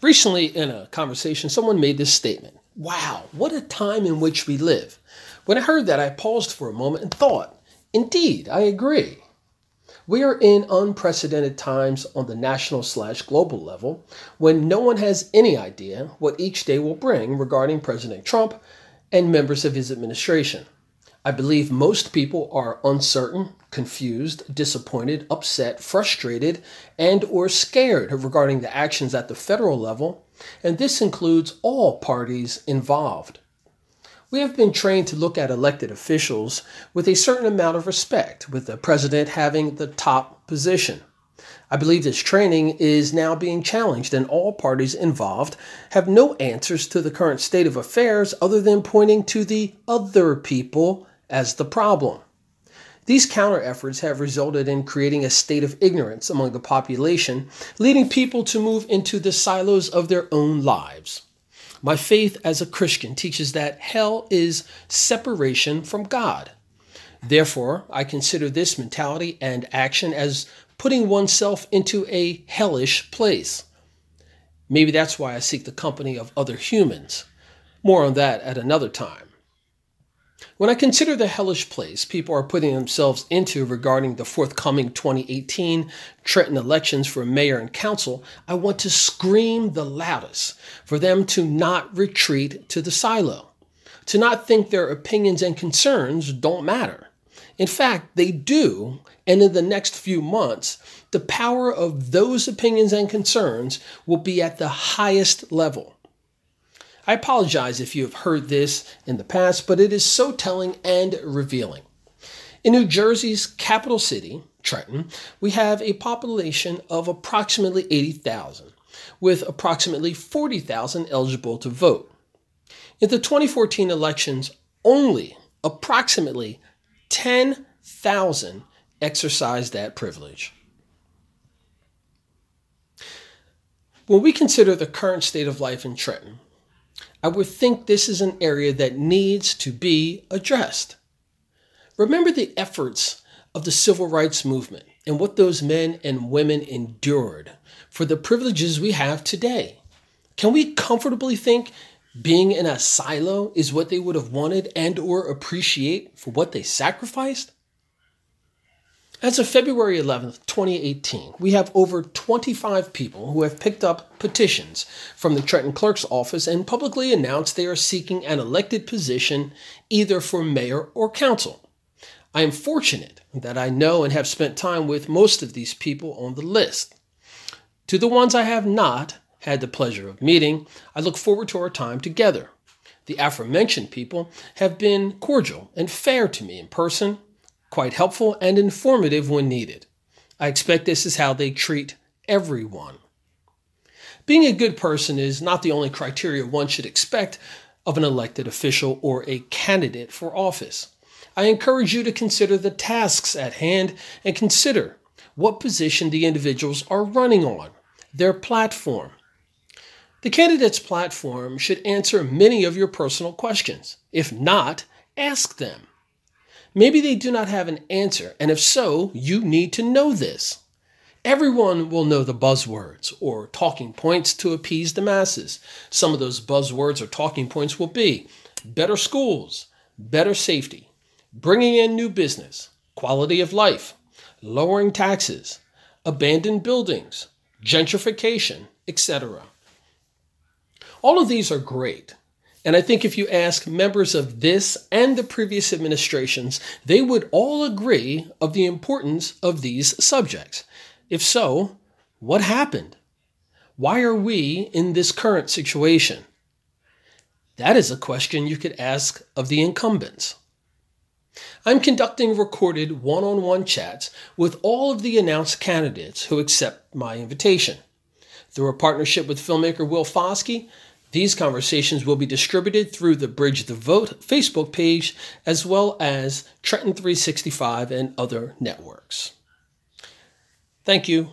Recently, in a conversation, someone made this statement Wow, what a time in which we live. When I heard that, I paused for a moment and thought, Indeed, I agree. We are in unprecedented times on the national slash global level when no one has any idea what each day will bring regarding President Trump and members of his administration. I believe most people are uncertain, confused, disappointed, upset, frustrated, and or scared regarding the actions at the federal level, and this includes all parties involved. We have been trained to look at elected officials with a certain amount of respect, with the president having the top position. I believe this training is now being challenged, and all parties involved have no answers to the current state of affairs other than pointing to the other people as the problem. These counter efforts have resulted in creating a state of ignorance among the population, leading people to move into the silos of their own lives. My faith as a Christian teaches that hell is separation from God. Therefore, I consider this mentality and action as putting oneself into a hellish place. Maybe that's why I seek the company of other humans. More on that at another time. When I consider the hellish place people are putting themselves into regarding the forthcoming 2018 Trenton elections for mayor and council, I want to scream the loudest for them to not retreat to the silo, to not think their opinions and concerns don't matter. In fact, they do, and in the next few months, the power of those opinions and concerns will be at the highest level. I apologize if you have heard this in the past, but it is so telling and revealing. In New Jersey's capital city, Trenton, we have a population of approximately 80,000, with approximately 40,000 eligible to vote. In the 2014 elections, only approximately 10,000 exercised that privilege. When we consider the current state of life in Trenton, I would think this is an area that needs to be addressed. Remember the efforts of the civil rights movement and what those men and women endured for the privileges we have today. Can we comfortably think being in a silo is what they would have wanted and or appreciate for what they sacrificed? As of February 11th, 2018, we have over 25 people who have picked up petitions from the Trenton Clerk's office and publicly announced they are seeking an elected position either for mayor or council. I am fortunate that I know and have spent time with most of these people on the list. To the ones I have not had the pleasure of meeting, I look forward to our time together. The aforementioned people have been cordial and fair to me in person quite helpful and informative when needed. I expect this is how they treat everyone. Being a good person is not the only criteria one should expect of an elected official or a candidate for office. I encourage you to consider the tasks at hand and consider what position the individuals are running on, their platform. The candidate's platform should answer many of your personal questions. If not, ask them. Maybe they do not have an answer, and if so, you need to know this. Everyone will know the buzzwords or talking points to appease the masses. Some of those buzzwords or talking points will be better schools, better safety, bringing in new business, quality of life, lowering taxes, abandoned buildings, gentrification, etc. All of these are great, and I think if you ask members of this and the previous administrations, they would all agree of the importance of these subjects. If so, what happened? Why are we in this current situation? That is a question you could ask of the incumbents. I'm conducting recorded one on one chats with all of the announced candidates who accept my invitation. Through a partnership with filmmaker Will Foskey, these conversations will be distributed through the Bridge the Vote Facebook page as well as Trenton 365 and other networks. Thank you.